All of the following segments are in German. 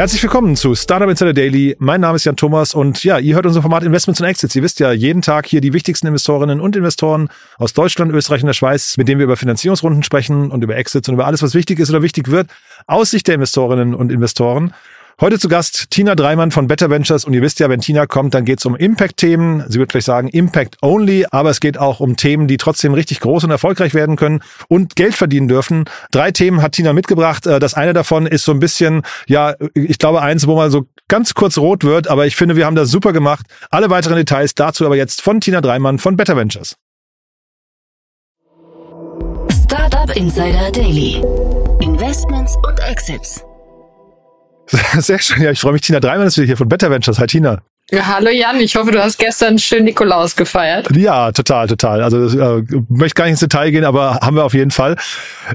Herzlich willkommen zu Startup Insider Daily. Mein Name ist Jan Thomas und ja, ihr hört unser Format Investments und Exits. Ihr wisst ja, jeden Tag hier die wichtigsten Investorinnen und Investoren aus Deutschland, Österreich und der Schweiz, mit denen wir über Finanzierungsrunden sprechen und über Exits und über alles, was wichtig ist oder wichtig wird, aus Sicht der Investorinnen und Investoren. Heute zu Gast Tina Dreimann von Better Ventures und ihr wisst ja, wenn Tina kommt, dann geht es um Impact-Themen. Sie wird gleich sagen Impact Only, aber es geht auch um Themen, die trotzdem richtig groß und erfolgreich werden können und Geld verdienen dürfen. Drei Themen hat Tina mitgebracht. Äh, das eine davon ist so ein bisschen, ja, ich glaube eins, wo man so ganz kurz rot wird, aber ich finde, wir haben das super gemacht. Alle weiteren Details dazu aber jetzt von Tina Dreimann von Better Ventures. Startup Insider Daily. Investments und Exits. Sehr schön. Ja, ich freue mich. Tina Dreimann ist wieder hier von Better Ventures. Hi, Tina. Ja, hallo Jan, ich hoffe, du hast gestern schön Nikolaus gefeiert. Ja, total, total. Also äh, möchte gar nicht ins Detail gehen, aber haben wir auf jeden Fall.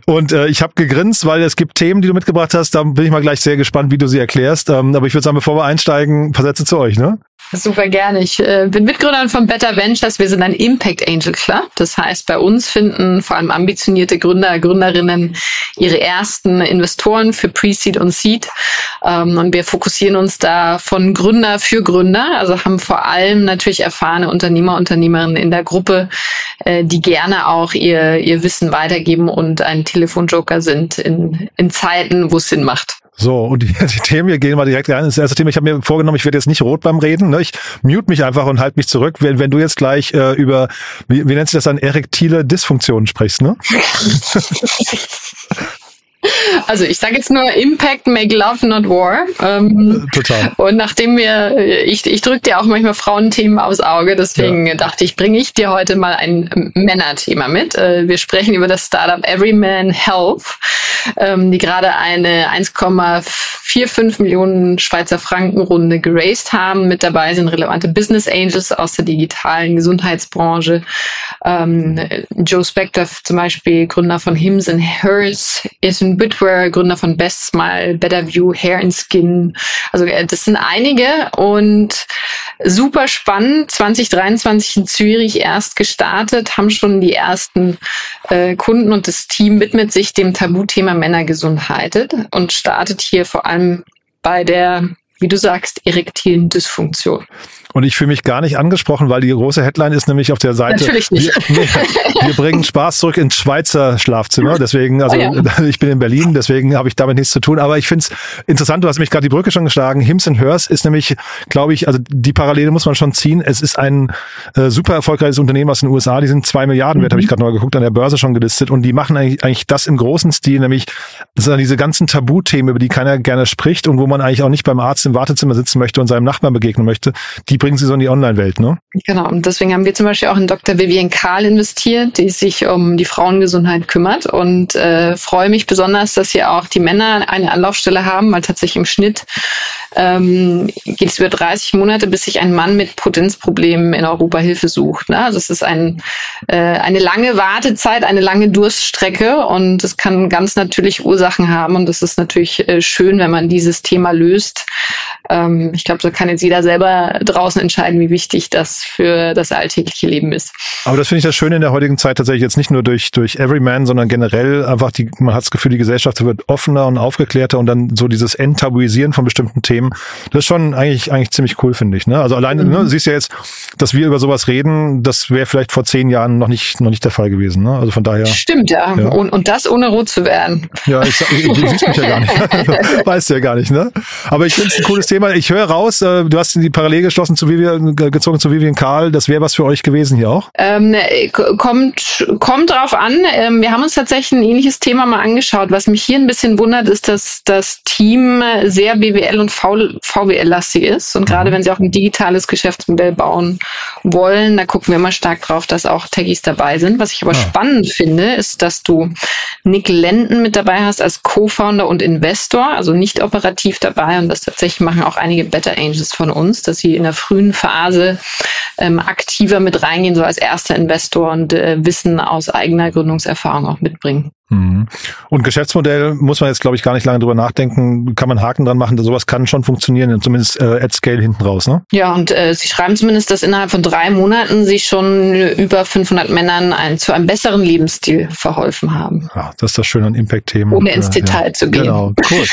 Und äh, ich habe gegrinst, weil es gibt Themen, die du mitgebracht hast. Da bin ich mal gleich sehr gespannt, wie du sie erklärst. Ähm, aber ich würde sagen, bevor wir einsteigen, ein paar Sätze zu euch, ne? Super gerne. Ich äh, bin Mitgründerin von Better Ventures. Wir sind ein Impact Angel Club. Das heißt, bei uns finden vor allem ambitionierte Gründer, Gründerinnen ihre ersten Investoren für Pre-Seed und Seed. Ähm, und wir fokussieren uns da von Gründer für Gründer. Also haben vor allem natürlich erfahrene Unternehmer, Unternehmerinnen in der Gruppe, äh, die gerne auch ihr, ihr Wissen weitergeben und ein Telefonjoker sind in, in Zeiten, wo es Sinn macht. So, und die, die Themen, wir gehen mal direkt rein. Das erste Thema, ich habe mir vorgenommen, ich werde jetzt nicht rot beim Reden. Ne? Ich mute mich einfach und halte mich zurück, wenn, wenn du jetzt gleich äh, über, wie, wie nennt sich das dann, erektile Dysfunktionen sprichst, ne? Also ich sage jetzt nur Impact make love not war. Ähm, Total. Und nachdem wir, ich, ich drücke dir auch manchmal Frauenthemen aufs Auge, deswegen ja. dachte ich, bringe ich dir heute mal ein Männerthema mit. Äh, wir sprechen über das Startup Everyman Health, ähm, die gerade eine 1,45 Millionen Schweizer Franken Runde geraced haben. Mit dabei sind relevante Business Angels aus der digitalen Gesundheitsbranche. Ähm, Joe Spector zum Beispiel, Gründer von Hims and Hers, ist ein Bitware, Gründer von Best Smile, Better View, Hair and Skin. Also äh, das sind einige und super spannend. 2023 in Zürich erst gestartet, haben schon die ersten äh, Kunden und das Team widmet sich dem Tabuthema Männergesundheit und startet hier vor allem bei der wie du sagst, erektilen Dysfunktion. Und ich fühle mich gar nicht angesprochen, weil die große Headline ist nämlich auf der Seite. Natürlich nicht. Wir, nee, wir bringen Spaß zurück ins Schweizer Schlafzimmer. Deswegen, also oh ja. ich bin in Berlin, deswegen habe ich damit nichts zu tun. Aber ich finde es interessant, du hast mich gerade die Brücke schon geschlagen. Hims and Hers ist nämlich, glaube ich, also die Parallele muss man schon ziehen. Es ist ein äh, super erfolgreiches Unternehmen aus den USA. Die sind zwei Milliarden wert, mhm. habe ich gerade mal geguckt, an der Börse schon gelistet. Und die machen eigentlich, eigentlich das im großen Stil, nämlich das sind diese ganzen Tabuthemen, über die keiner gerne spricht und wo man eigentlich auch nicht beim Arzt im Wartezimmer sitzen möchte und seinem Nachbarn begegnen möchte. Die bringen sie so in die Online-Welt, ne? Genau. Und deswegen haben wir zum Beispiel auch in Dr. Vivian Karl investiert, die sich um die Frauengesundheit kümmert und äh, freue mich besonders, dass hier auch die Männer eine Anlaufstelle haben, weil tatsächlich im Schnitt ähm, geht es über 30 Monate, bis sich ein Mann mit Potenzproblemen in Europa Hilfe sucht. Ne? Also es ist ein, äh, eine lange Wartezeit, eine lange Durststrecke und es kann ganz natürlich Ursachen haben und es ist natürlich äh, schön, wenn man dieses Thema löst. Ähm, ich glaube, so kann jetzt jeder selber draußen entscheiden, wie wichtig das für das alltägliche Leben ist. Aber das finde ich das Schöne in der heutigen Zeit tatsächlich jetzt nicht nur durch, durch Everyman, sondern generell einfach die, man hat das Gefühl, die Gesellschaft wird offener und aufgeklärter und dann so dieses Enttabuisieren von bestimmten Themen. Das ist schon eigentlich, eigentlich ziemlich cool, finde ich. Ne? Also alleine, ne, mhm. ne, siehst ja jetzt, dass wir über sowas reden, das wäre vielleicht vor zehn Jahren noch nicht, noch nicht der Fall gewesen. Ne? Also von daher. Stimmt, ja. ja. Und, und das ohne rot zu werden. Ja, ich, du siehst mich ja gar nicht. weißt du ja gar nicht, ne? Aber ich finde es ein cooles Thema. Ich höre raus, äh, du hast die Parallel geschlossen zu Vivian, gezogen zu Vivian Karl. Das wäre was für euch gewesen hier auch? Ähm, kommt, kommt drauf an. Ähm, wir haben uns tatsächlich ein ähnliches Thema mal angeschaut. Was mich hier ein bisschen wundert, ist, dass das Team sehr BWL und VWL-lastig ist. Und gerade mhm. wenn sie auch ein digitales Geschäftsmodell bauen wollen, da gucken wir immer stark drauf, dass auch Techies dabei sind. Was ich aber. Ah. spannend finde, ist, dass du Nick Lenden mit dabei hast als Co-Founder und Investor, also nicht operativ dabei. Und das tatsächlich machen auch einige Better Angels von uns, dass sie in der frühen Phase ähm, aktiver mit reingehen, so als erster Investor und äh, Wissen aus eigener Gründungserfahrung auch mitbringen. Mhm. Und Geschäftsmodell muss man jetzt, glaube ich, gar nicht lange drüber nachdenken. Kann man Haken dran machen, sowas kann schon funktionieren, zumindest äh, at scale hinten raus, ne? Ja, und äh, Sie schreiben zumindest, dass innerhalb von drei Monaten Sie schon über 500 Männern ein, zu einem besseren Lebensstil verholfen haben. Ja, das ist das Schöne an Impact-Themen. Ohne ins äh, Detail ja. zu gehen. Genau, cool.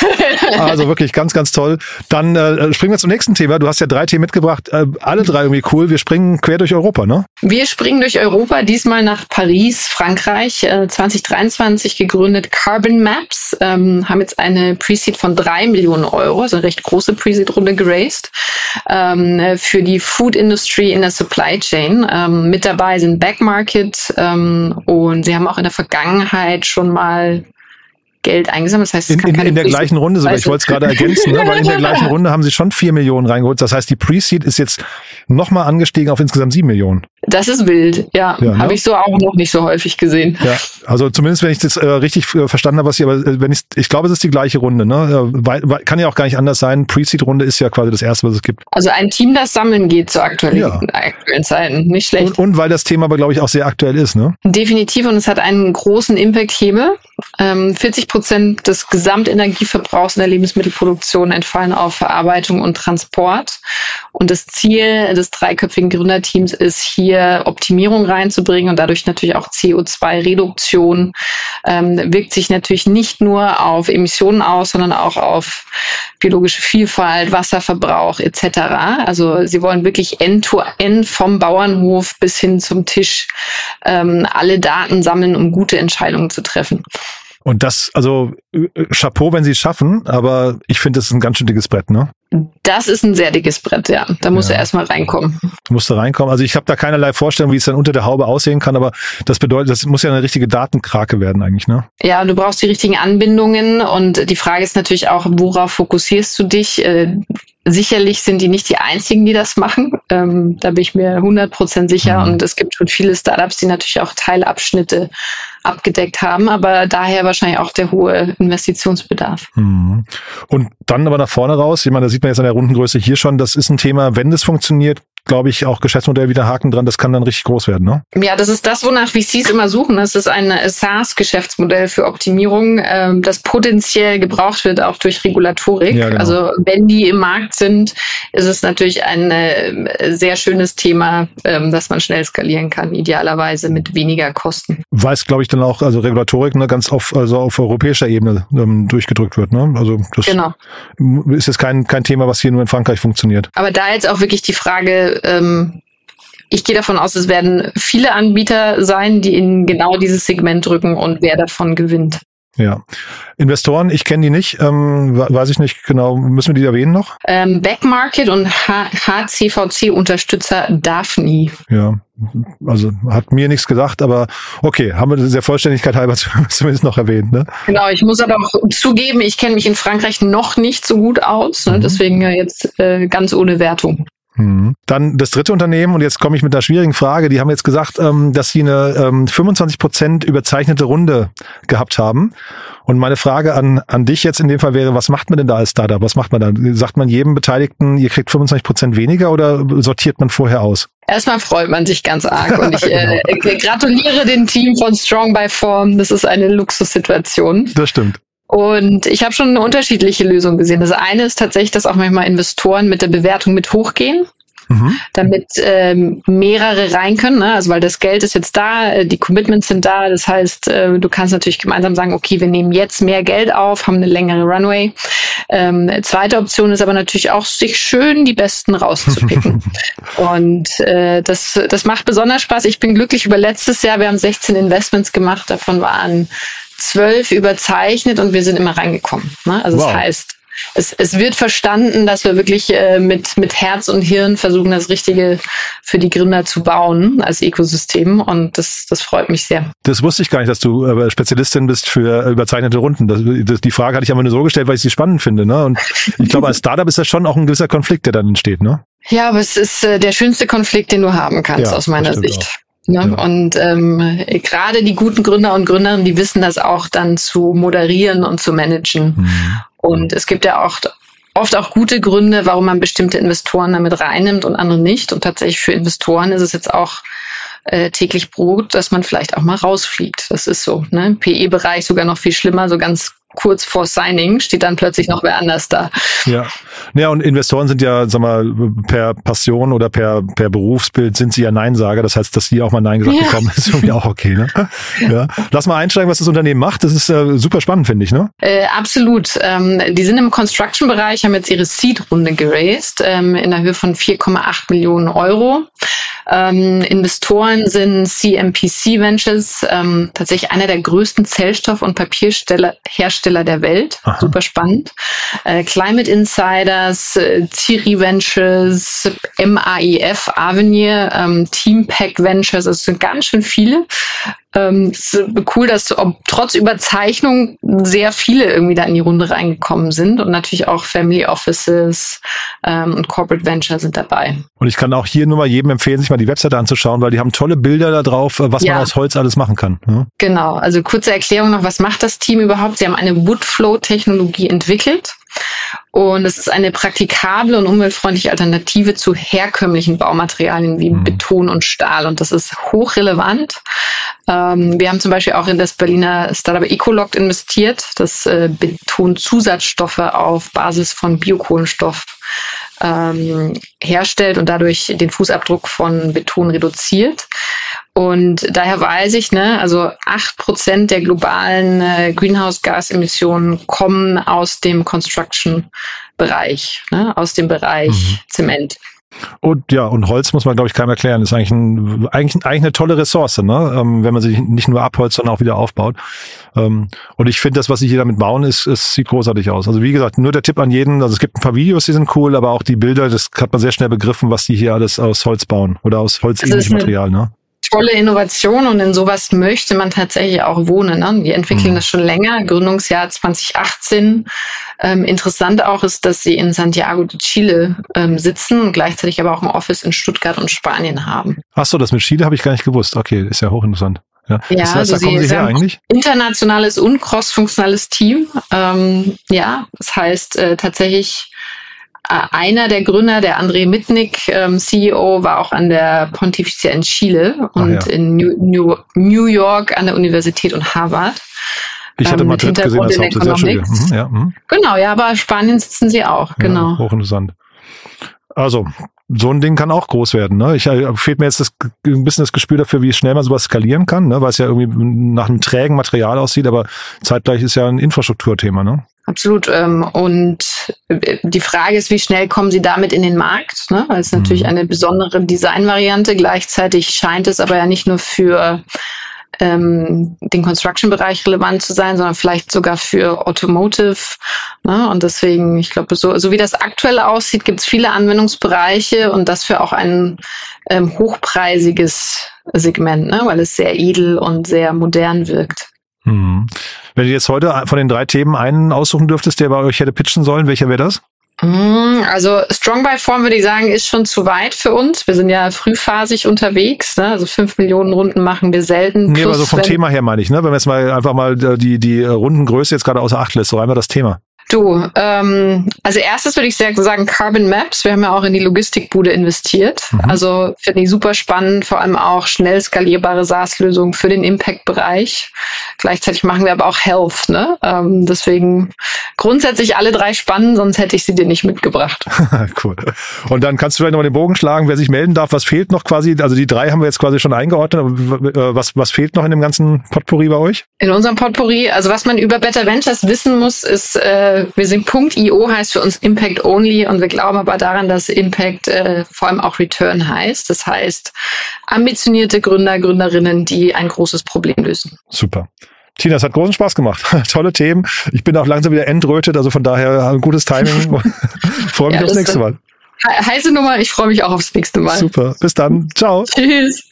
also wirklich ganz, ganz toll. Dann äh, springen wir zum nächsten Thema. Du hast ja drei Themen mitgebracht, äh, alle drei irgendwie cool. Wir springen quer durch Europa, ne? Wir springen durch Europa, diesmal nach Paris, Frankreich, äh, 2023 2020 gegründet Carbon Maps, ähm, haben jetzt eine Pre-Seed von drei Millionen Euro, also eine recht große Pre-Seed-Runde geraced, ähm, für die Food Industry in der Supply Chain. Ähm, mit dabei sind Backmarket ähm, und sie haben auch in der Vergangenheit schon mal Geld eingesammelt. Das heißt, in, in, in der gleichen Runde sogar. Ich wollte es gerade ergänzen, ne? weil in der gleichen Runde haben sie schon vier Millionen reingeholt. Das heißt, die Pre-Seed ist jetzt nochmal angestiegen auf insgesamt sieben Millionen. Das ist wild, ja. ja Habe ne? ich so auch noch nicht so häufig gesehen. Ja, also zumindest, wenn ich das äh, richtig äh, verstanden habe, was hier, aber äh, wenn ich, ich glaube, es ist die gleiche Runde, ne? Weil, weil, kann ja auch gar nicht anders sein. Pre-Seed-Runde ist ja quasi das erste, was es gibt. Also ein Team, das sammeln geht zu aktuellen, ja. aktuellen Zeiten. Nicht schlecht. Und, und weil das Thema aber, glaube ich, auch sehr aktuell ist, ne? Definitiv und es hat einen großen Impact-Hebel. Ähm, 40 Prozent des Gesamtenergieverbrauchs in der Lebensmittelproduktion entfallen auf Verarbeitung und Transport. Und das Ziel des dreiköpfigen Gründerteams ist hier Optimierung reinzubringen und dadurch natürlich auch CO2-Reduktion. Ähm, wirkt sich natürlich nicht nur auf Emissionen aus, sondern auch auf biologische Vielfalt, Wasserverbrauch etc. Also sie wollen wirklich end-to-end -end vom Bauernhof bis hin zum Tisch ähm, alle Daten sammeln, um gute Entscheidungen zu treffen. Und das, also äh, Chapeau, wenn sie es schaffen, aber ich finde, das ist ein ganz schön dickes Brett, ne? Das ist ein sehr dickes Brett, ja. Da muss ja. er erstmal reinkommen. Du musst da reinkommen. Also ich habe da keinerlei Vorstellung, wie es dann unter der Haube aussehen kann, aber das bedeutet, das muss ja eine richtige Datenkrake werden eigentlich, ne? Ja, du brauchst die richtigen Anbindungen und die Frage ist natürlich auch, worauf fokussierst du dich? Äh, Sicherlich sind die nicht die einzigen, die das machen. Ähm, da bin ich mir 100% sicher. Mhm. Und es gibt schon viele Startups, die natürlich auch Teilabschnitte abgedeckt haben, aber daher wahrscheinlich auch der hohe Investitionsbedarf. Mhm. Und dann aber nach vorne raus, ich meine, da sieht man jetzt an der Rundengröße hier schon, das ist ein Thema, wenn das funktioniert, glaube ich, auch Geschäftsmodell wieder Haken dran, das kann dann richtig groß werden, ne? Ja, das ist das, wonach VCs immer suchen. Das ist ein SaaS-Geschäftsmodell für Optimierung, ähm, das potenziell gebraucht wird, auch durch Regulatorik. Ja, genau. Also wenn die im Markt sind, ist es natürlich ein äh, sehr schönes Thema, ähm, dass man schnell skalieren kann, idealerweise mit weniger Kosten. Weil es, glaube ich, dann auch, also Regulatorik ne, ganz auf, also auf europäischer Ebene ähm, durchgedrückt wird. Ne? Also das genau. ist jetzt kein, kein Thema, was hier nur in Frankreich funktioniert. Aber da jetzt auch wirklich die Frage, ähm, ich gehe davon aus, es werden viele Anbieter sein, die in genau dieses Segment drücken und wer davon gewinnt. Ja. Investoren, ich kenne die nicht, ähm, weiß ich nicht genau, müssen wir die erwähnen noch? Ähm, Backmarket und HCVC-Unterstützer Daphne. Ja, also hat mir nichts gesagt, aber okay, haben wir der Vollständigkeit halber zumindest noch erwähnt. Ne? Genau, ich muss aber auch zugeben, ich kenne mich in Frankreich noch nicht so gut aus, ne? mhm. deswegen jetzt äh, ganz ohne Wertung. Mhm. Dann das dritte Unternehmen, und jetzt komme ich mit einer schwierigen Frage. Die haben jetzt gesagt, ähm, dass sie eine ähm, 25 Prozent überzeichnete Runde gehabt haben. Und meine Frage an, an dich jetzt in dem Fall wäre, was macht man denn da als Startup? Was macht man da? Sagt man jedem Beteiligten, ihr kriegt 25 Prozent weniger oder sortiert man vorher aus? Erstmal freut man sich ganz arg und ich äh, genau. gratuliere dem Team von Strong by Form. Das ist eine Luxussituation. Das stimmt. Und ich habe schon eine unterschiedliche Lösung gesehen. Das eine ist tatsächlich, dass auch manchmal Investoren mit der Bewertung mit hochgehen. Mhm. damit ähm, mehrere rein können. Ne? Also weil das Geld ist jetzt da, äh, die Commitments sind da. Das heißt, äh, du kannst natürlich gemeinsam sagen, okay, wir nehmen jetzt mehr Geld auf, haben eine längere Runway. Ähm, zweite Option ist aber natürlich auch, sich schön die Besten rauszupicken. Und äh, das, das macht besonders Spaß. Ich bin glücklich über letztes Jahr. Wir haben 16 Investments gemacht. Davon waren zwölf überzeichnet und wir sind immer reingekommen. Ne? Also wow. das heißt, es, es wird verstanden, dass wir wirklich äh, mit, mit Herz und Hirn versuchen, das Richtige für die Gründer zu bauen als Ökosystem. Und das, das freut mich sehr. Das wusste ich gar nicht, dass du äh, Spezialistin bist für überzeichnete Runden. Das, das, die Frage hatte ich aber nur so gestellt, weil ich sie spannend finde. Ne? Und ich glaube, als Startup ist das schon auch ein gewisser Konflikt, der dann entsteht. Ne? Ja, aber es ist äh, der schönste Konflikt, den du haben kannst, ja, aus meiner Sicht. Auch. Ne? Ja. Und ähm, gerade die guten Gründer und Gründerinnen, die wissen das auch dann zu moderieren und zu managen. Mhm. Und es gibt ja auch oft auch gute Gründe, warum man bestimmte Investoren damit reinnimmt und andere nicht. Und tatsächlich für Investoren ist es jetzt auch äh, täglich Brot, dass man vielleicht auch mal rausfliegt. Das ist so. Ne? Im PE-Bereich sogar noch viel schlimmer, so ganz kurz vor Signing steht dann plötzlich noch wer anders da. Ja. Ja, und Investoren sind ja, sag mal, per Passion oder per, per Berufsbild sind sie ja Neinsager. Das heißt, dass die auch mal Nein gesagt ja. bekommen, ist irgendwie auch okay, ne? Ja. Lass mal einsteigen, was das Unternehmen macht. Das ist äh, super spannend, finde ich, ne? Äh, absolut. Ähm, die sind im Construction-Bereich, haben jetzt ihre Seed-Runde geraced, ähm, in der Höhe von 4,8 Millionen Euro. Ähm, Investoren sind CMPC Ventures, ähm, tatsächlich einer der größten Zellstoff- und Papierhersteller der Welt. Aha. Super spannend. Äh, Climate Insiders, äh, Thierry Ventures, MAIF Avenir, ähm, Team Pack Ventures, es sind ganz schön viele ähm, es ist cool, dass ob, trotz Überzeichnung sehr viele irgendwie da in die Runde reingekommen sind und natürlich auch Family Offices ähm, und Corporate Venture sind dabei. Und ich kann auch hier nur mal jedem empfehlen, sich mal die Webseite anzuschauen, weil die haben tolle Bilder da drauf, äh, was ja. man aus Holz alles machen kann. Ja? Genau, also kurze Erklärung noch, was macht das Team überhaupt? Sie haben eine Woodflow-Technologie entwickelt und es ist eine praktikable und umweltfreundliche Alternative zu herkömmlichen Baumaterialien wie mhm. Beton und Stahl. Und das ist hochrelevant. Ähm, wir haben zum Beispiel auch in das Berliner Startup Ecologt investiert, das äh, Betonzusatzstoffe auf Basis von Biokohlenstoff ähm, herstellt und dadurch den Fußabdruck von Beton reduziert. Und daher weiß ich, ne, also acht Prozent der globalen äh, Greenhouse-Gas-Emissionen kommen aus dem Construction-Bereich, ne, aus dem Bereich mhm. Zement. Und ja, und Holz muss man, glaube ich, keinem erklären. Ist eigentlich, ein, eigentlich, eigentlich eine tolle Ressource, ne? Ähm, wenn man sich nicht nur abholzt, sondern auch wieder aufbaut. Ähm, und ich finde, das, was sie hier damit bauen, ist, ist, sieht großartig aus. Also wie gesagt, nur der Tipp an jeden, also es gibt ein paar Videos, die sind cool, aber auch die Bilder, das hat man sehr schnell begriffen, was die hier alles aus Holz bauen oder aus holzähnlichem Material, ne? Tolle Innovation und in sowas möchte man tatsächlich auch wohnen. Ne? Die entwickeln mhm. das schon länger, Gründungsjahr 2018. Ähm, interessant auch ist, dass sie in Santiago de Chile ähm, sitzen und gleichzeitig aber auch ein Office in Stuttgart und Spanien haben. Ach so, das mit Chile habe ich gar nicht gewusst. Okay, ist ja hochinteressant. Ja, ja das heißt, also da kommen Sie, Sie her eigentlich? Internationales und crossfunktionales Team. Ähm, ja, das heißt äh, tatsächlich einer der Gründer, der André Mitnick, ähm, CEO, war auch an der Pontificia in Chile und ja. in New, New, New, York an der Universität und Harvard. Ich hatte ähm, Madrid gesehen als Hauptstadt. Mhm, ja, mhm. Genau, ja, aber Spanien sitzen sie auch, genau. Ja, hochinteressant. Also, so ein Ding kann auch groß werden. Ne? Ich äh, fehlt mir jetzt das, ein bisschen das Gespür dafür, wie schnell man sowas skalieren kann, ne? weil es ja irgendwie nach einem trägen Material aussieht, aber zeitgleich ist ja ein Infrastrukturthema. Ne? Absolut. Ähm, und äh, die Frage ist, wie schnell kommen Sie damit in den Markt? Ne? Weil es natürlich mhm. eine besondere Designvariante. Gleichzeitig scheint es aber ja nicht nur für ähm, den Construction-Bereich relevant zu sein, sondern vielleicht sogar für Automotive. Ne? Und deswegen, ich glaube, so, so wie das aktuell aussieht, gibt es viele Anwendungsbereiche und das für auch ein ähm, hochpreisiges Segment, ne? weil es sehr edel und sehr modern wirkt. Mhm. Wenn du jetzt heute von den drei Themen einen aussuchen dürftest, der bei euch hätte pitchen sollen, welcher wäre das? Mhm, also Strong by Form würde ich sagen, ist schon zu weit für uns. Wir sind ja frühphasig unterwegs, ne? also fünf Millionen Runden machen wir selten. Nee, aber so vom Thema her meine ich, ne? wenn wir jetzt mal einfach mal die, die Rundengröße jetzt gerade außer Acht lässt, so einmal das Thema. Du, ähm, also erstes würde ich sagen Carbon Maps. Wir haben ja auch in die Logistikbude investiert. Mhm. Also finde ich super spannend, vor allem auch schnell skalierbare SaaS-Lösungen für den Impact-Bereich. Gleichzeitig machen wir aber auch Health. Ne? Ähm, deswegen grundsätzlich alle drei spannend, sonst hätte ich sie dir nicht mitgebracht. cool. Und dann kannst du vielleicht nochmal den Bogen schlagen, wer sich melden darf. Was fehlt noch quasi? Also die drei haben wir jetzt quasi schon eingeordnet. Äh, was, was fehlt noch in dem ganzen Potpourri bei euch? In unserem Potpourri, also was man über Better Ventures wissen muss, ist äh, wir sind .io heißt für uns Impact Only und wir glauben aber daran, dass Impact äh, vor allem auch Return heißt. Das heißt, ambitionierte Gründer, Gründerinnen, die ein großes Problem lösen. Super. Tina, es hat großen Spaß gemacht. Tolle Themen. Ich bin auch langsam wieder entrötet, also von daher ein gutes Timing. freue mich ja, aufs nächste Mal. Heiße Nummer, ich freue mich auch aufs nächste Mal. Super. Bis dann. Ciao. Tschüss.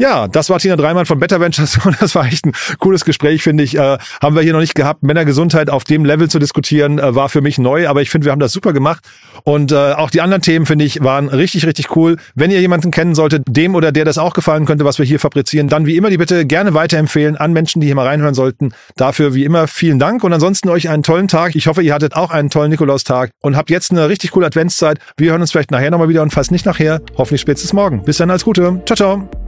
Ja, das war Tina Dreimann von Better Ventures und das war echt ein cooles Gespräch, finde ich. Äh, haben wir hier noch nicht gehabt. Männergesundheit auf dem Level zu diskutieren, äh, war für mich neu, aber ich finde, wir haben das super gemacht. Und äh, auch die anderen Themen, finde ich, waren richtig, richtig cool. Wenn ihr jemanden kennen solltet, dem oder der das auch gefallen könnte, was wir hier fabrizieren, dann wie immer die Bitte gerne weiterempfehlen an Menschen, die hier mal reinhören sollten. Dafür wie immer vielen Dank und ansonsten euch einen tollen Tag. Ich hoffe, ihr hattet auch einen tollen Nikolaustag und habt jetzt eine richtig coole Adventszeit. Wir hören uns vielleicht nachher nochmal wieder und falls nicht nachher, hoffentlich spätestens morgen. Bis dann, alles Gute. Ciao, ciao.